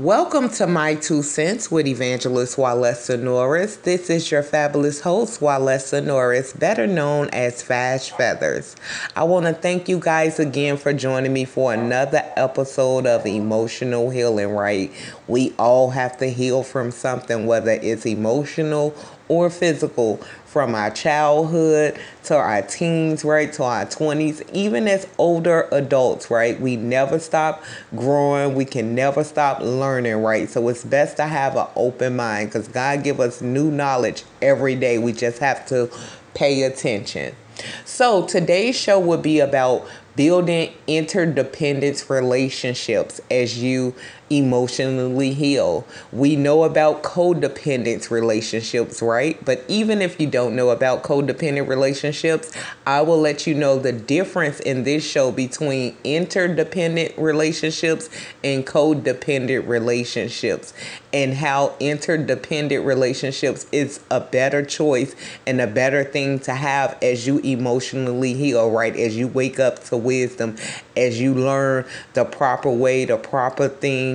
Welcome to My Two Cents with Evangelist Walesa Norris. This is your fabulous host, Walesa Norris, better known as Fash Feathers. I want to thank you guys again for joining me for another episode of Emotional Healing, right? We all have to heal from something, whether it's emotional or physical from our childhood to our teens, right, to our 20s, even as older adults, right? We never stop growing. We can never stop learning, right? So it's best to have an open mind because God give us new knowledge every day. We just have to pay attention. So today's show will be about building interdependence relationships as you emotionally heal. We know about codependence relationships, right? But even if you don't know about codependent relationships, I will let you know the difference in this show between interdependent relationships and codependent relationships and how interdependent relationships is a better choice and a better thing to have as you emotionally heal, right? As you wake up to wisdom, as you learn the proper way, the proper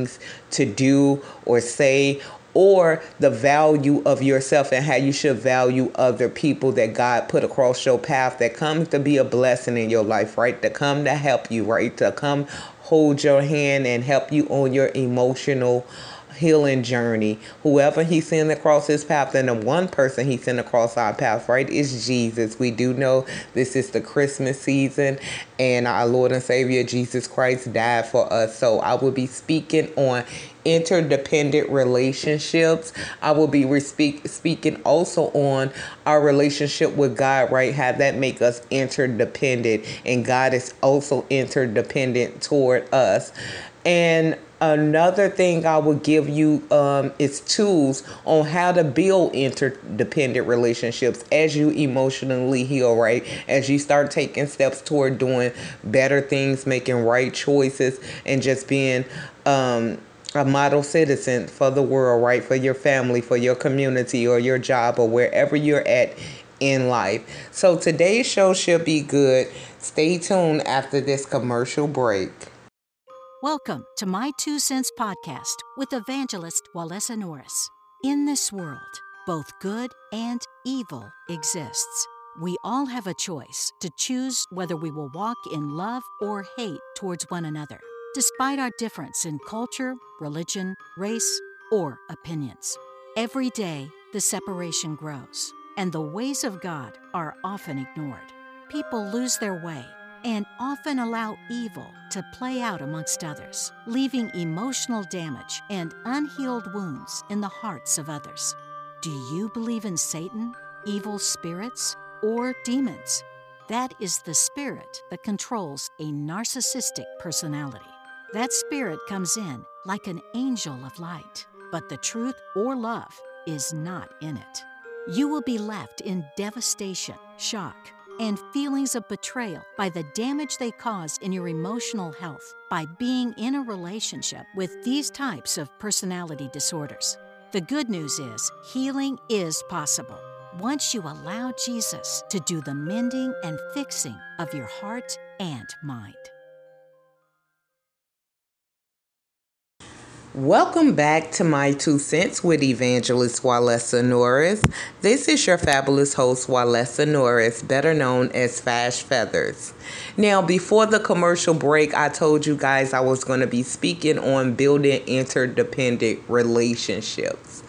things to do or say or the value of yourself and how you should value other people that God put across your path that comes to be a blessing in your life, right? To come to help you, right? To come hold your hand and help you on your emotional healing journey. Whoever he sent across his path, and the one person he sent across our path, right, is Jesus. We do know this is the Christmas season, and our Lord and Savior Jesus Christ died for us. So I will be speaking on interdependent relationships. I will be speaking also on our relationship with God, right? How that make us interdependent, and God is also interdependent toward us. And another thing I would give you um, is tools on how to build interdependent relationships as you emotionally heal, right? As you start taking steps toward doing better things, making right choices, and just being um, a model citizen for the world, right? For your family, for your community, or your job, or wherever you're at in life. So today's show should be good. Stay tuned after this commercial break. Welcome to My Two Cents Podcast with evangelist Walesa Norris. In this world, both good and evil exists. We all have a choice to choose whether we will walk in love or hate towards one another, despite our difference in culture, religion, race, or opinions. Every day, the separation grows, and the ways of God are often ignored. People lose their way and often allow evil to play out amongst others, leaving emotional damage and unhealed wounds in the hearts of others. Do you believe in Satan, evil spirits, or demons? That is the spirit that controls a narcissistic personality. That spirit comes in like an angel of light, but the truth or love is not in it. You will be left in devastation, shock, and feelings of betrayal by the damage they cause in your emotional health by being in a relationship with these types of personality disorders. The good news is healing is possible once you allow Jesus to do the mending and fixing of your heart and mind. Welcome back to My Two Cents with Evangelist Walesa Norris. This is your fabulous host, Walesa Norris, better known as Fash Feathers. Now, before the commercial break, I told you guys I was going to be speaking on building interdependent relationships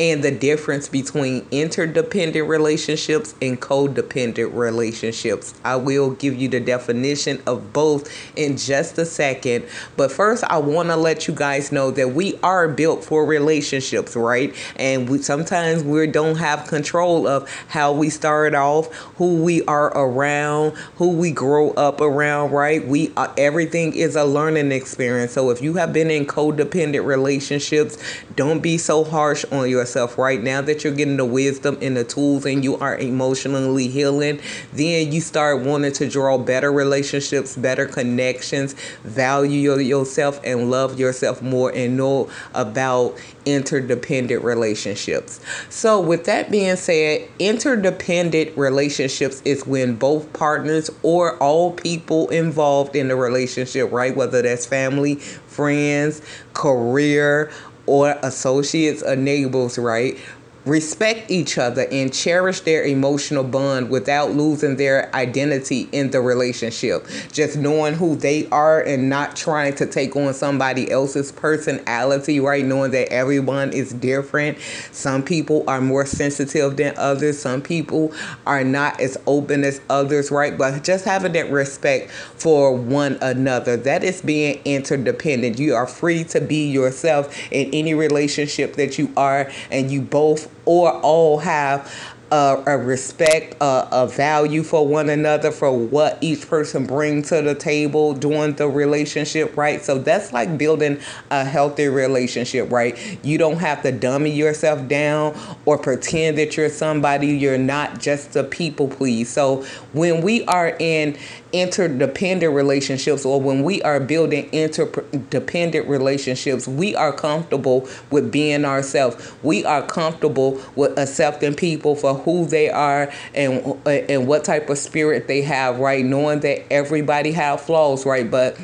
and the difference between interdependent relationships and codependent relationships. I will give you the definition of both in just a second. But first, I want to let you guys know that we are built for relationships, right? And we sometimes we don't have control of how we start off, who we are around, who we grow up around, right? We uh, everything is a learning experience. So if you have been in codependent relationships, don't be so harsh on yourself right now that you're getting the wisdom and the tools and you are emotionally healing, then you start wanting to draw better relationships, better connections, value your, yourself and love yourself more and know about interdependent relationships. So, with that being said, interdependent relationships is when both partners or all people involved in the relationship, right? Whether that's family, friends, career, or associates or neighbors, right? Respect each other and cherish their emotional bond without losing their identity in the relationship. Just knowing who they are and not trying to take on somebody else's personality, right? Knowing that everyone is different. Some people are more sensitive than others, some people are not as open as others, right? But just having that respect for one another. That is being interdependent. You are free to be yourself in any relationship that you are, and you both or all have a, a respect, a, a, value for one another, for what each person brings to the table during the relationship, right? So that's like building a healthy relationship, right? You don't have to dummy yourself down or pretend that you're somebody you're not just a people please. So when we are in interdependent relationships or when we are building interdependent relationships, we are comfortable with being ourselves. We are comfortable with accepting people for who they are and and what type of spirit they have, right? Knowing that everybody have flaws, right? But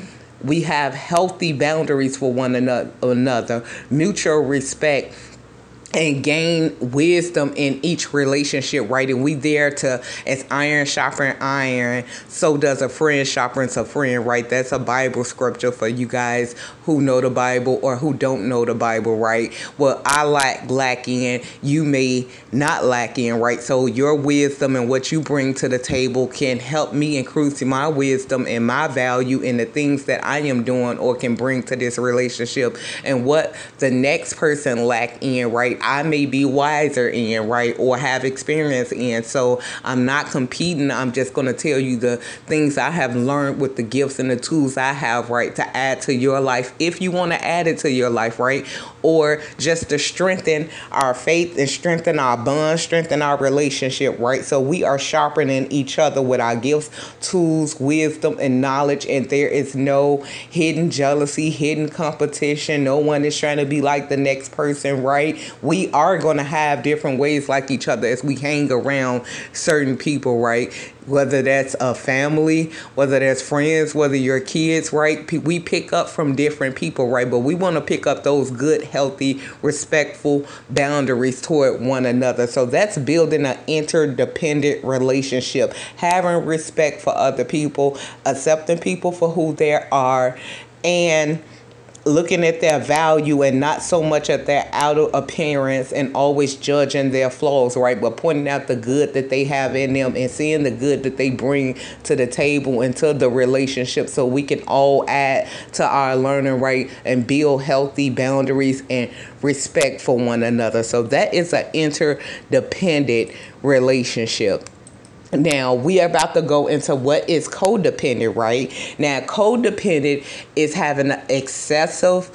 we have healthy boundaries for one another, mutual respect and gain wisdom in each relationship, right? And we there to, as iron sharpen iron, so does a friend sharpen a friend, right? That's a Bible scripture for you guys who know the Bible or who don't know the Bible, right? Well, I lack lack in, you may not lack in, right? So your wisdom and what you bring to the table can help me increase my wisdom and my value in the things that I am doing or can bring to this relationship and what the next person lack in, right? I may be wiser in, right, or have experience in. So I'm not competing. I'm just going to tell you the things I have learned with the gifts and the tools I have, right, to add to your life if you want to add it to your life, right? Or just to strengthen our faith and strengthen our bond, strengthen our relationship, right? So we are sharpening each other with our gifts, tools, wisdom, and knowledge. And there is no hidden jealousy, hidden competition. No one is trying to be like the next person, right? We are going to have different ways like each other as we hang around certain people, right? Whether that's a family, whether that's friends, whether your kids, right? We pick up from different people, right? But we want to pick up those good, healthy, respectful boundaries toward one another. So that's building an interdependent relationship, having respect for other people, accepting people for who they are, and looking at their value and not so much at their outer appearance and always judging their flaws, right? But pointing out the good that they have in them and seeing the good that they bring to the table and to the relationship so we can all add to our learning, right? And build healthy boundaries and respect for one another. So that is an interdependent relationship. Now we are about to go into what is codependent, right? Now codependent is having an excessive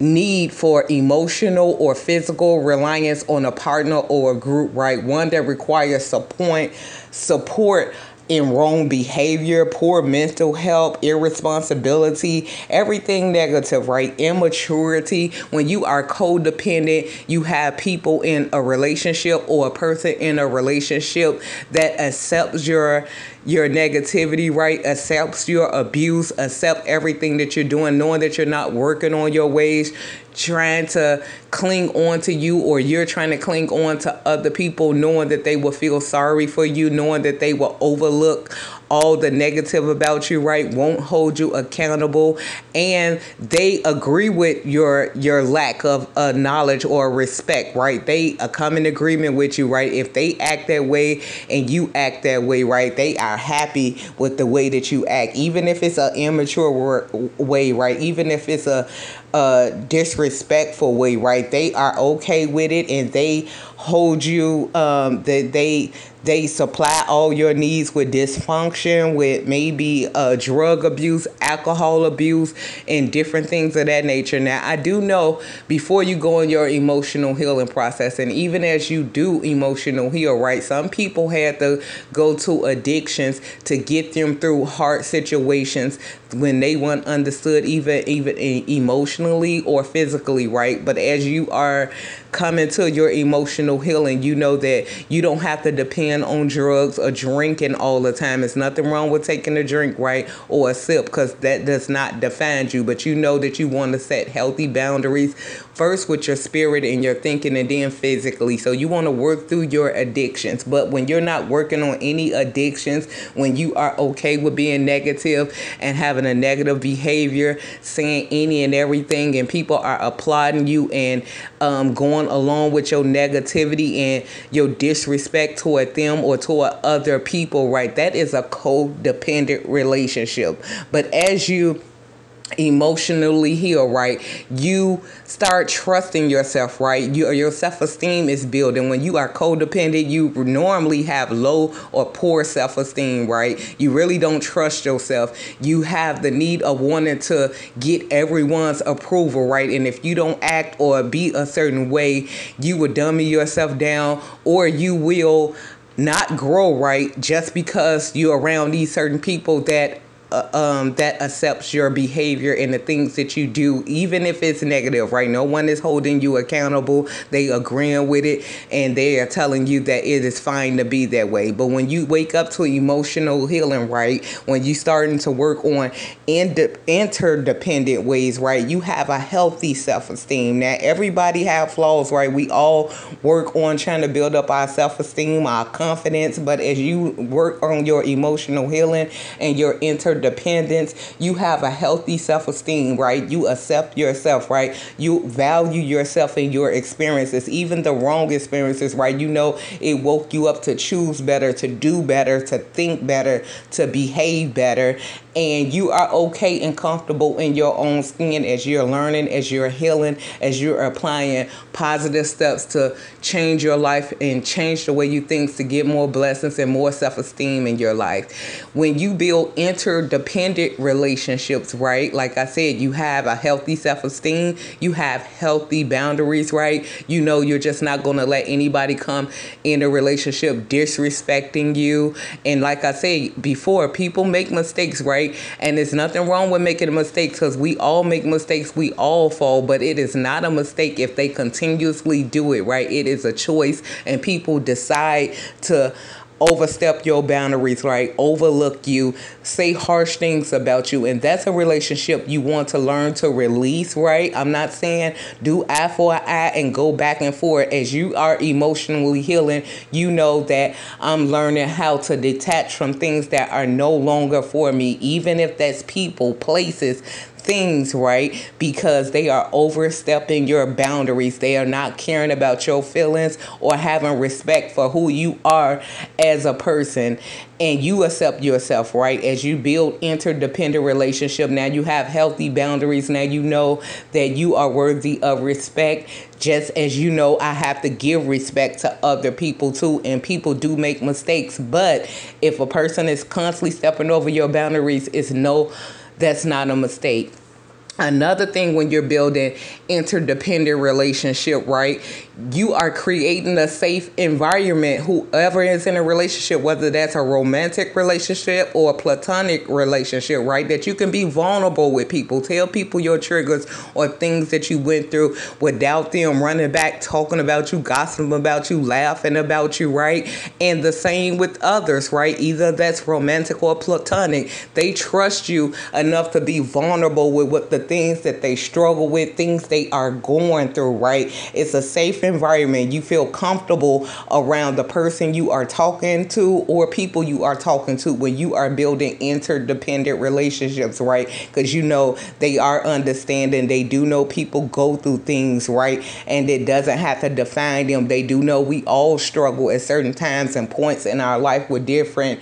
need for emotional or physical reliance on a partner or a group, right? One that requires support support in wrong behavior, poor mental health, irresponsibility, everything negative, right? Immaturity. When you are codependent, you have people in a relationship or a person in a relationship that accepts your your negativity, right? Accepts your abuse, accept everything that you're doing, knowing that you're not working on your ways, trying to cling on to you, or you're trying to cling on to other people, knowing that they will feel sorry for you, knowing that they will overlook all the negative about you, right? Won't hold you accountable, and they agree with your your lack of uh, knowledge or respect, right? They uh, come in agreement with you, right? If they act that way and you act that way, right? They are happy with the way that you act, even if it's an immature way, right? Even if it's a, a disrespectful way, right? They are okay with it, and they hold you. Um, that they they supply all your needs with dysfunction, with maybe uh, drug abuse, alcohol abuse, and different things of that nature. Now, I do know before you go in your emotional healing process, and even as you do emotional heal, right? Some people had to go to addictions to get them through hard situations when they weren't understood, even even emotionally emotionally or physically, right? But as you are coming into your emotional healing, you know that you don't have to depend on drugs or drinking all the time. It's nothing wrong with taking a drink, right? Or a sip, because that does not define you. But you know that you want to set healthy boundaries first with your spirit and your thinking and then physically. So you want to work through your addictions. But when you're not working on any addictions, when you are okay with being negative and having a negative behavior, saying any and everything, and people are applauding you and um, going along with your negativity and your disrespect toward them or toward other people, right? That is a codependent relationship. But as you emotionally heal, right? You start trusting yourself, right? You, your self esteem is building. When you are codependent, you normally have low or poor self esteem, right? You really don't trust yourself. You have the need of wanting to get everyone's approval, right? And if you don't act or be a certain way, you will dummy yourself down or you will not grow right just because you're around these certain people that uh, um, that accepts your behavior and the things that you do, even if it's negative, right? No one is holding you accountable. They agreeing with it and they are telling you that it is fine to be that way. But when you wake up to emotional healing, right? When you starting to work on interdependent ways, right? You have a healthy self-esteem. Now, everybody have flaws, right? We all work on trying to build up our self-esteem, our confidence. But as you work on your emotional healing and your inter dependence. You have a healthy self esteem, right? You accept yourself, right? You value yourself and your experiences, even the wrong experiences, right? You know it woke you up to choose better, to do better, to think better, to behave better and you are okay and comfortable in your own skin as you're learning, as you're healing, as you're applying positive steps to change your life and change the way you think to get more blessings and more self esteem in your life. When you build interdependent relationships, right? Like I said, you have a healthy self esteem, you have healthy boundaries, right? You know you're just not going to let anybody come in a relationship disrespecting you. And like I said before, people make mistakes, right? And there's nothing wrong with making mistakes because we all make mistakes, we all fall, but it is not a mistake if they continuously do it, right? It is a choice, and people decide to overstep your boundaries, right? Overlook you, say harsh things about you. And that's a relationship you want to learn to release, right? I'm not saying do eye for eye and go back and forth. As you are emotionally healing, you know that I'm learning how to detach from things that are no longer for me, even if that's people, places, things, right? Because they are overstepping your boundaries. They are not caring about your feelings or having respect for who you are as a person. And you accept yourself, right? As you build interdependent relationship, now you have healthy boundaries. Now you know that you are worthy of respect. Just as you know, I have to give respect to other people too. And people do make mistakes. But if a person is constantly stepping over your boundaries, it's no that's not a mistake. Another thing when you're building interdependent relationship, right? You are creating a safe environment. Whoever is in a relationship, whether that's a romantic relationship or a platonic relationship, right? That you can be vulnerable with people. Tell people your triggers or things that you went through without them running back, talking about you, gossiping about you, laughing about you, right? And the same with others, right? Either that's romantic or platonic. They trust you enough to be vulnerable with what the things that they struggle with, things they are going through, right? It's a safe environment. You feel comfortable around the person you are talking to or people you are talking to when you are building interdependent relationships, right? Because you know they are understanding. They do know people go through things, right? And it doesn't have to define them. They do know we all struggle at certain times and points in our life with different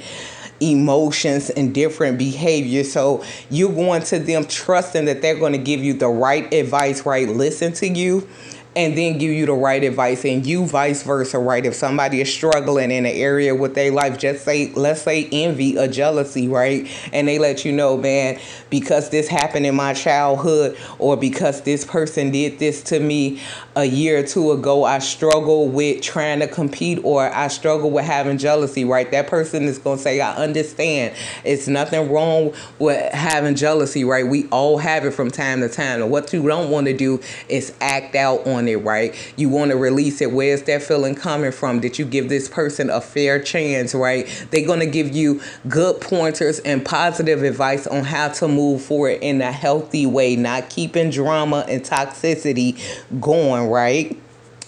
emotions and different behaviors. So you're going to them trusting that they're going to give you the right advice, right? Listen to you and then give you the right advice and you vice versa right if somebody is struggling in an area with their life just say let's say envy or jealousy right and they let you know man because this happened in my childhood or because this person did this to me a year or two ago I struggle with trying to compete or I struggle with having jealousy, right? That person is going to say, I understand. It's nothing wrong with having jealousy, right? We all have it from time to time. And what you don't want to do is act out on it, right? You want to release it. Where's that feeling coming from? Did you give this person a fair chance, right? They're going to give you good pointers and positive advice on how to move forward in a healthy way, not keeping drama and toxicity going, right?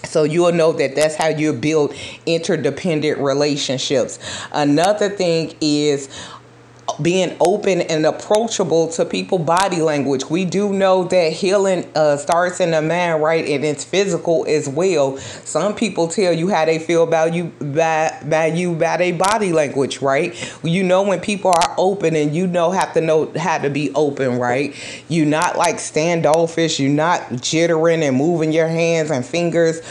So you'll know that that's how you build interdependent relationships. Another thing is being open and approachable to people body language. We do know that healing uh, starts in the mind right? And it's physical as well. Some people tell you how they feel about you by, by you by their body language right? You know when people are open and you know have to know how to be open right? You're not like standoffish. You're not jittering and moving your hands and fingers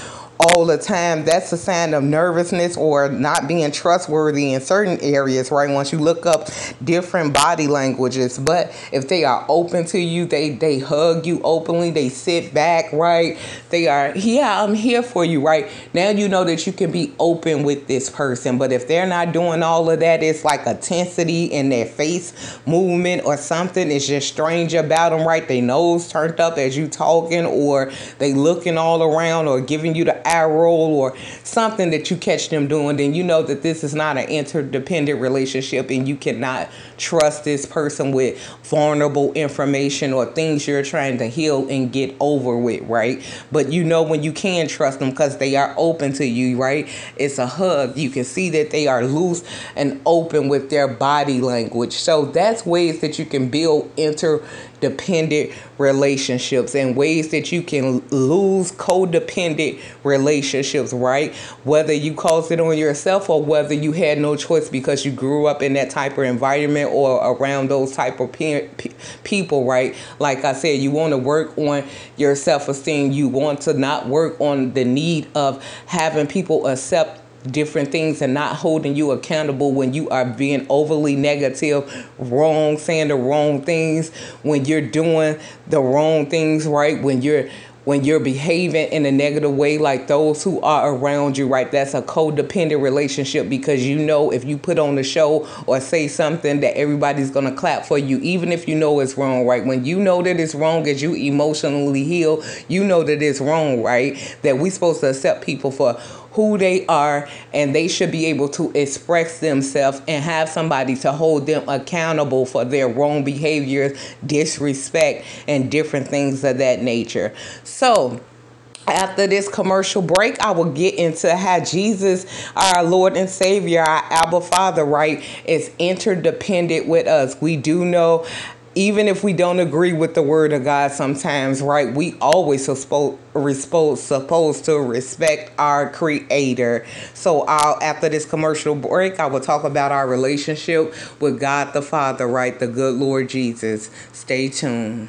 all the time, that's a sign of nervousness or not being trustworthy in certain areas, right? Once you look up different body languages. But if they are open to you, they they hug you openly, they sit back, right? They are, yeah, I'm here for you, right? Now you know that you can be open with this person. But if they're not doing all of that, it's like a tensity in their face movement or something. It's just strange about them, right? They nose turned up as you talking, or they looking all around or giving you the roll or something that you catch them doing, then you know that this is not an interdependent relationship and you cannot trust this person with vulnerable information or things you're trying to heal and get over with, right? But you know when you can trust them because they are open to you, right? It's a hug. You can see that they are loose and open with their body language. So that's ways that you can build inter dependent relationships and ways that you can lose codependent relationships, right? Whether you caused it on yourself or whether you had no choice because you grew up in that type of environment or around those type of pe- people, right? Like I said, you want to work on your self esteem. You want to not work on the need of having people accept different things and not holding you accountable when you are being overly negative, wrong, saying the wrong things, when you're doing the wrong things, right? When you're when you're behaving in a negative way like those who are around you right? That's a codependent relationship because you know if you put on the show or say something that everybody's going to clap for you even if you know it's wrong right? When you know that it's wrong as you emotionally heal you know that it's wrong right? That we're supposed to accept people for who they are and they should be able to express themselves and have somebody to hold them accountable for their wrong behaviors, disrespect, and different things of that nature. So, after this commercial break, I will get into how Jesus, our Lord and Savior, our Abba Father, right, is interdependent with us. We do know even if we don't agree with the word of God sometimes, right? We always supposed to respect our creator. So I'll after this commercial break, I will talk about our relationship with God the Father, right? The good Lord Jesus. Stay tuned.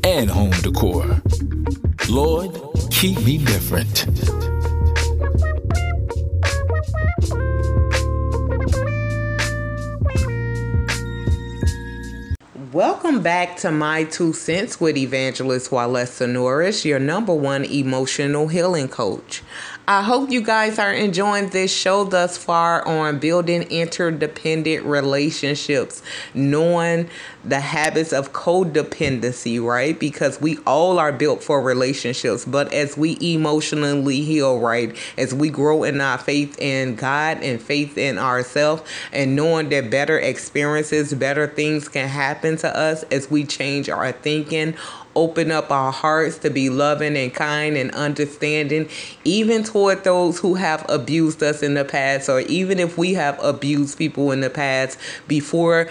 and home decor? Lord, keep me different. Welcome back to My Two Cents with Evangelist Walesa Norris, your number one emotional healing coach. I hope you guys are enjoying this show thus far on building interdependent relationships, knowing the habits of codependency, right? Because we all are built for relationships, but as we emotionally heal, right? As we grow in our faith in God and faith in ourselves, and knowing that better experiences, better things can happen to us as we change our thinking open up our hearts to be loving and kind and understanding, even toward those who have abused us in the past, or even if we have abused people in the past before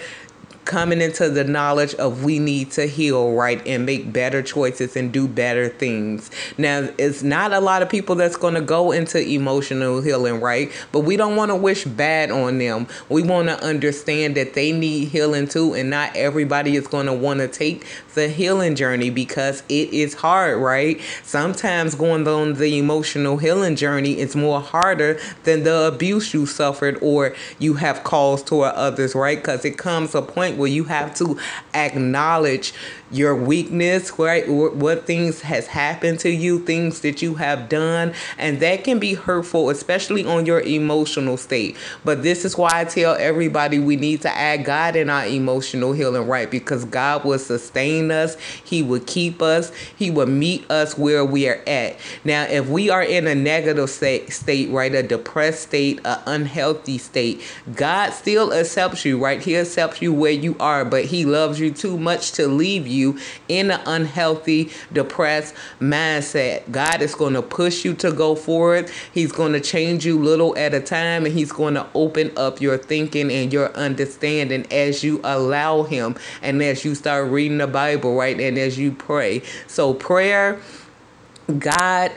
coming into the knowledge of we need to heal right and make better choices and do better things. Now, it's not a lot of people that's going to go into emotional healing, right? But we don't want to wish bad on them. We want to understand that they need healing too, and not everybody is going to want to take the healing journey because it is hard, right? Sometimes going on the emotional healing journey is more harder than the abuse you suffered or you have caused toward others, right? Because it comes a point where you have to acknowledge your weakness, right? What things has happened to you, things that you have done, and that can be hurtful, especially on your emotional state. But this is why I tell everybody we need to add God in our emotional healing, right? Because God will sustain us, He will keep us, He will meet us where we are at. Now, if we are in a negative state, state right, a depressed state, an unhealthy state, God still accepts you, right? He accepts you where you are, but He loves you too much to leave you you in an unhealthy, depressed mindset. God is going to push you to go forward. He's going to change you little at a time, and He's going to open up your thinking and your understanding as you allow Him and as you start reading the Bible, right? And as you pray. So, prayer. God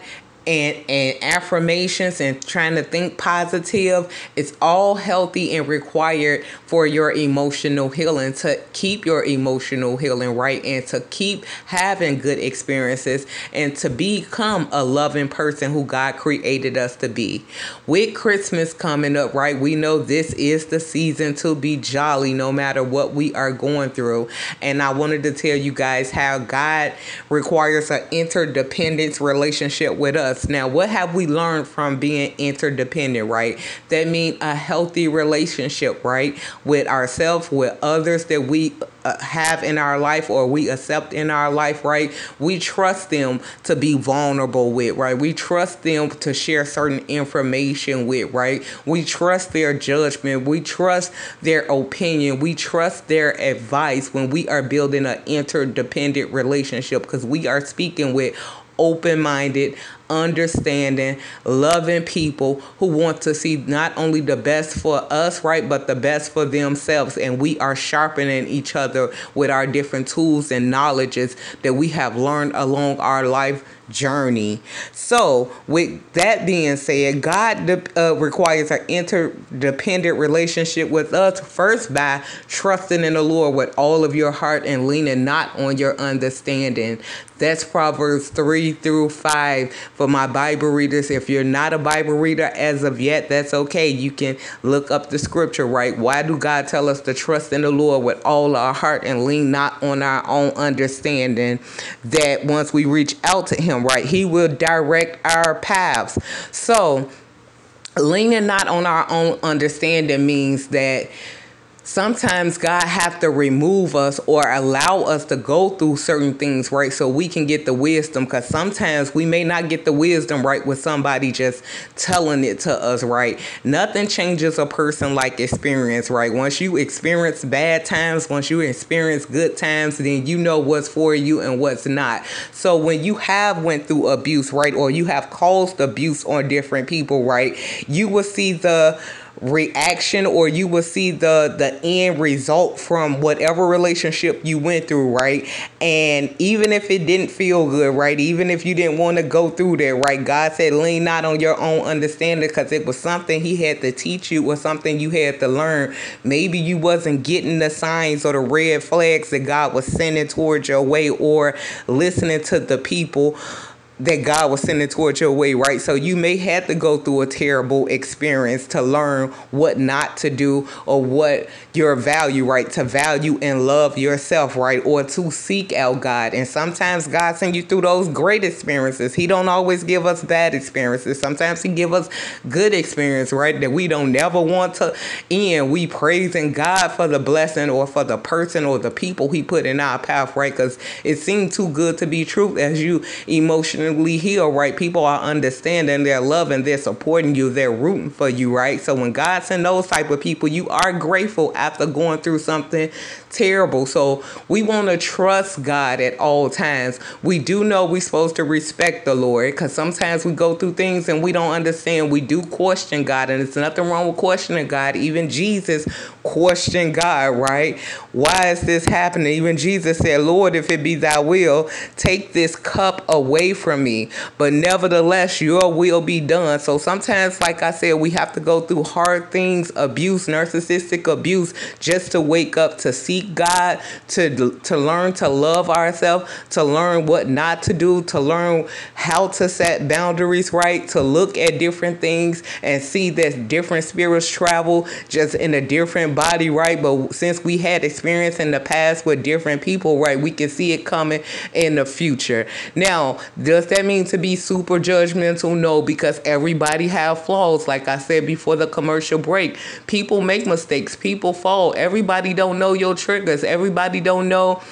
and and affirmations and trying to think positive it's all healthy and required for your emotional healing to keep your emotional healing right and to keep having good experiences and to become a loving person who God created us to be. With Christmas coming up, right? We know this is the season to be jolly no matter what we are going through. And I wanted to tell you guys how God requires an interdependence relationship with us us. Now, what have we learned from being interdependent, right? That means a healthy relationship, right? With ourselves, with others that we uh, have in our life or we accept in our life, right? We trust them to be vulnerable with, right? We trust them to share certain information with, right? We trust their judgment. We trust their opinion. We trust their advice when we are building an interdependent relationship because we are speaking with open minded, understanding, loving people who want to see not only the best for us, right, but the best for themselves. And we are sharpening each other with our different tools and knowledges that we have learned along our life journey. So, with that being said, God uh, requires an interdependent relationship with us first by trusting in the Lord with all of your heart and leaning not on your understanding. That's Proverbs 3 through 5 for my Bible readers. If you're not a Bible reader as of yet, that's okay. You can look up the scripture, right? Why do God tell us to trust in the Lord with all our heart and lean not on our own understanding? That once we reach out to Him, right? He will direct our paths. So, leaning not on our own understanding means that sometimes God have to remove us or allow us to go through certain things, right? So we can get the wisdom because sometimes we may not get the wisdom right with somebody just telling it to us, right? Nothing changes a person like experience, right? Once you experience bad times, once you experience good times, then you know what's for you and what's not. So when you have went through abuse, right, or you have caused abuse on different people, right, you will see the reaction or you will see the the end result from whatever relationship you went through right? And even if it didn't feel good right? Even if you didn't want to go through that right? God said lean not on your own understanding because it was something he had to teach you or something you had to learn. Maybe you wasn't getting the signs or the red flags that god was sending towards your way or listening to the people that God was sending towards your way, right? So you may have to go through a terrible experience to learn what not to do or what your value, right? To value and love yourself, right? Or to seek out God. And sometimes God sends you through those great experiences. He don't always give us bad experiences. Sometimes he give us good experience, right? That we don't never want to end. We praising God for the blessing or for the person or the people he put in our path, right? Because it seemed too good to be true as you emotionally emotionally healed, right? People are understanding, they're loving, they're supporting you, they're rooting for you, right? So when God send those type of people, you are grateful after going through something terrible. So we want to trust God at all times. We do know we're supposed to respect the Lord because sometimes we go through things and we don't understand. We do question God, and it's nothing wrong with questioning God. Even Jesus questioned God, right? Why is this happening? Even Jesus said, Lord, if it be thy will, take this cup away from me. But nevertheless, your will be done. So sometimes, like I said, we have to go through hard things, abuse, narcissistic abuse, just to wake up to seek seek God, to to learn to love ourselves, to learn what not to do, to learn how to set boundaries right, to look at different things and see that different spirits travel just in a different body, right? But since we had experience in the past with different people, right, we can see it coming in the future. Now, does that mean to be super judgmental? No, because everybody have flaws. Like I said before the commercial break, people make mistakes, people fall. Everybody don't know your trick triggers. Everybody don't know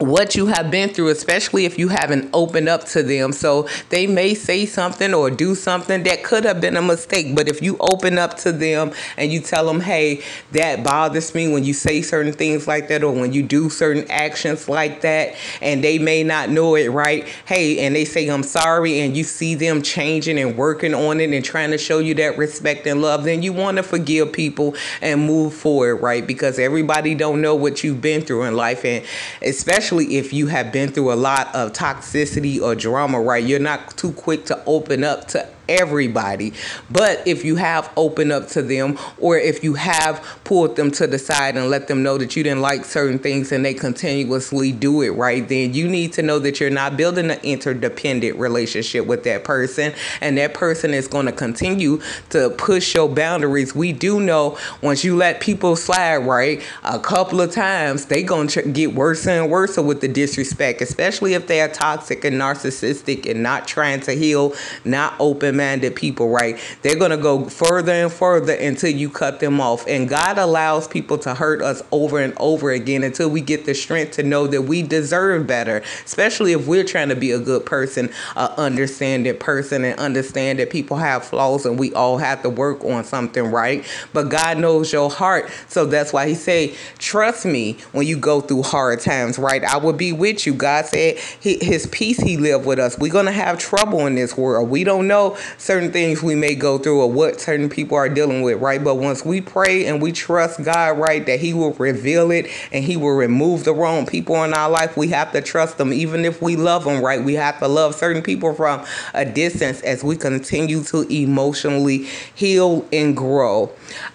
what you have been through, especially if you haven't opened up to them. So they may say something or do something that could have been a mistake. But if you open up to them and you tell them, hey, that bothers me when you say certain things like that or when you do certain actions like that, and they may not know it right, hey, and they say, I'm sorry, and you see them changing and working on it and trying to show you that respect and love, then you want to forgive people and move forward, right? Because everybody don't know what you've been through in life. And especially especially if you have been through a lot of toxicity or drama, right? You're not too quick to open up to everybody. But if you have opened up to them or if you have pulled them to the side and let them know that you didn't like certain things and they continuously do it right, then you need to know that you're not building an interdependent relationship with that person and that person is going to continue to push your boundaries. We do know once you let people slide right a couple of times, they're going to get worse and worse with the disrespect, especially if they are toxic and narcissistic and not trying to heal, not open minded people, right? They're going to go further and further until you cut them off. And God allows people to hurt us over and over again until we get the strength to know that we deserve better, especially if we're trying to be a good person, a understanding person, and understand that people have flaws and we all have to work on something, right? But God knows your heart. So that's why He say, trust me when you go through hard times, right? I will be with you. God said His peace He live with us. We're gonna have trouble in this world. We don't know certain things we may go through or what certain people are dealing with, right? But once we pray and we trust God, right, that He will reveal it and He will remove the wrong people in our life, we have to trust them. Even if we love them, right? We have to love certain people from a distance as we continue to emotionally heal and grow.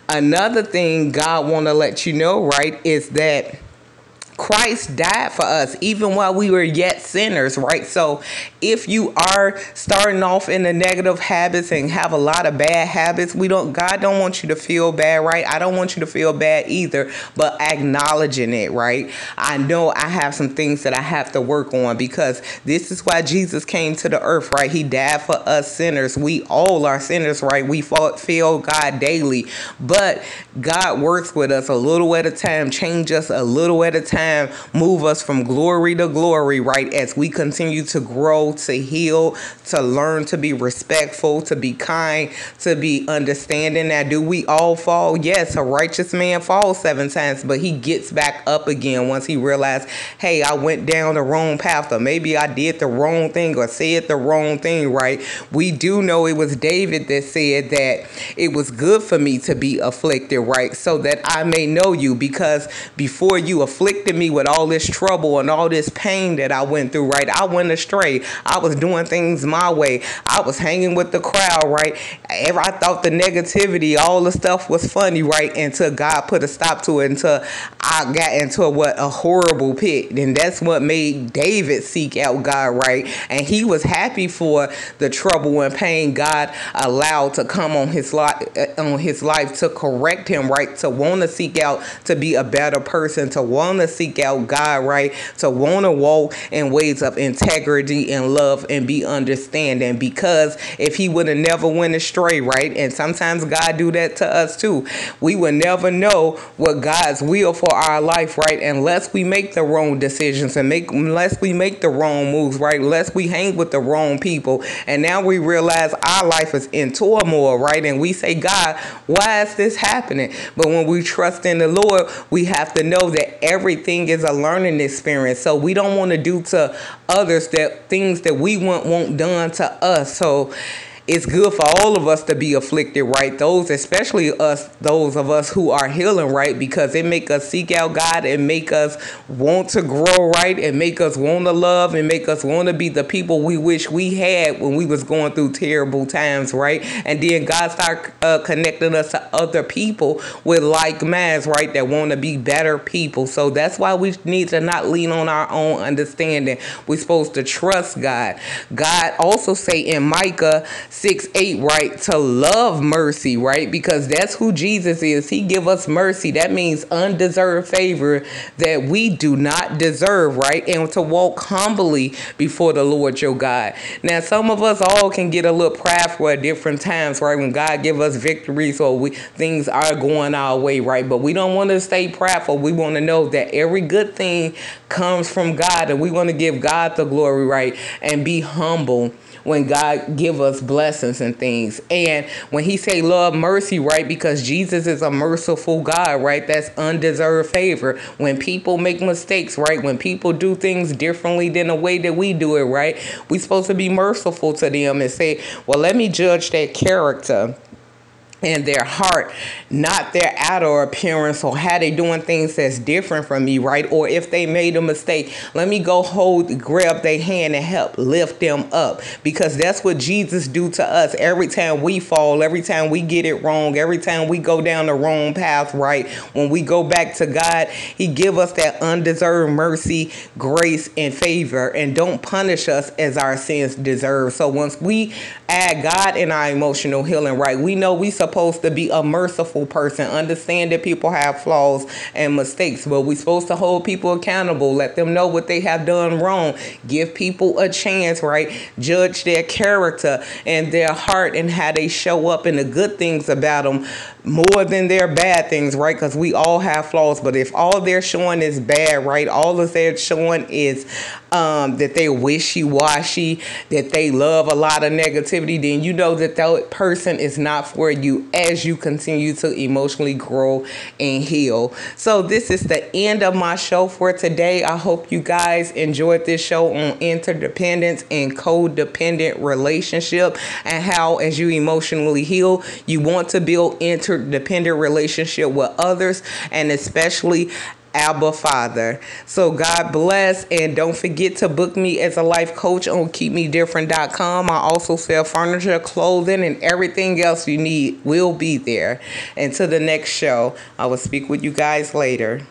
Another thing God want to let you know, right, is that Christ died for us even while we were yet sinners, right? So if you are starting off in the negative habits and have a lot of bad habits, we don't God don't want you to feel bad, right? I don't want you to feel bad either, but acknowledging it, right? I know I have some things that I have to work on because this is why Jesus came to the earth, right? He died for us sinners. We all are sinners, right? We feel God daily, but God works with us a little at a time, change us a little at a time time move us from glory to glory, right? As we continue to grow, to heal, to learn to be respectful, to be kind, to be understanding. Now, do we all fall? Yes, a righteous man falls seven times, but he gets back up again once he realizes, hey, I went down the wrong path, or maybe I did the wrong thing or said the wrong thing, right? We do know it was David that said that it was good for me to be afflicted, right? So that I may know you, because before you afflicted me with all this trouble and all this pain that I went through, right? I went astray. I was doing things my way. I was hanging with the crowd, right? I thought the negativity, all the stuff was funny, right? Until God put a stop to it, until I got into what a horrible pit. And that's what made David seek out God, right? And he was happy for the trouble and pain God allowed to come on his life uh, on his life to correct him, right? To want to seek out to be a better person, to want to seek out God, right? To want to walk in ways of integrity and love and be understanding. Because if he would have never went astray, right? And sometimes God do that to us too. We will never know what God's will for our life, right? Unless we make the wrong decisions and make unless we make the wrong moves, right? Unless we hang with the wrong people. And now we realize our life is in turmoil, right? And we say, God, why is this happening? But when we trust in the Lord, we have to know that everything is a learning experience. So we don't want to do to others that things that we want want done to us. So it's good for all of us to be afflicted, right? Those, especially us, those of us who are healing, right? Because it make us seek out God and make us want to grow, right? And make us want to love and make us want to be the people we wish we had when we was going through terrible times, right? And then God start uh, connecting us to other people with like minds, right? That want to be better people. So that's why we need to not lean on our own understanding. We're supposed to trust God. God also say in Micah 6 8, right? To love mercy, right? Because that's who Jesus is. He give us mercy. That means undeserved favor that we do not deserve, right? And to walk humbly before the Lord your God. Now, some of us all can get a little prideful at different times, right? When God give us victories or we things are going our way, right? But we don't want to stay prideful. We want to know that every good thing comes from God and we want to give God the glory, right? And be humble when God give us blessings and things. And when he say love mercy, right? Because Jesus is a merciful God, right? That's undeserved favor. When people make mistakes, right? When people do things differently than the way that we do it, right? We supposed to be merciful to them and say, well, let me judge that character and their heart, not their outer appearance or how they doing things that's different from me, right? Or if they made a mistake, let me go hold, grab their hand and help lift them up because that's what Jesus do to us every time we fall, every time we get it wrong, every time we go down the wrong path, right? When we go back to God, he give us that undeserved mercy, grace, and favor and don't punish us as our sins deserve. So once we add God in our emotional healing, right, we know we supposed to be a merciful person, understand that people have flaws and mistakes, but we're supposed to hold people accountable, let them know what they have done wrong, give people a chance, right? Judge their character and their heart and how they show up and the good things about them more than their bad things, right? Because we all have flaws, but if all they're showing is bad, right? All that they're showing is um, that they wishy washy, that they love a lot of negativity, then you know that that person is not for you as you continue to emotionally grow and heal. So, this is the end of my show for today. I hope you guys enjoyed this show on interdependence and codependent relationship and how, as you emotionally heal, you want to build interdependent relationship with others and especially Abba Father. So God bless and don't forget to book me as a life coach on keepmedifferent.com. I also sell furniture, clothing, and everything else you need will be there. Until the next show, I will speak with you guys later.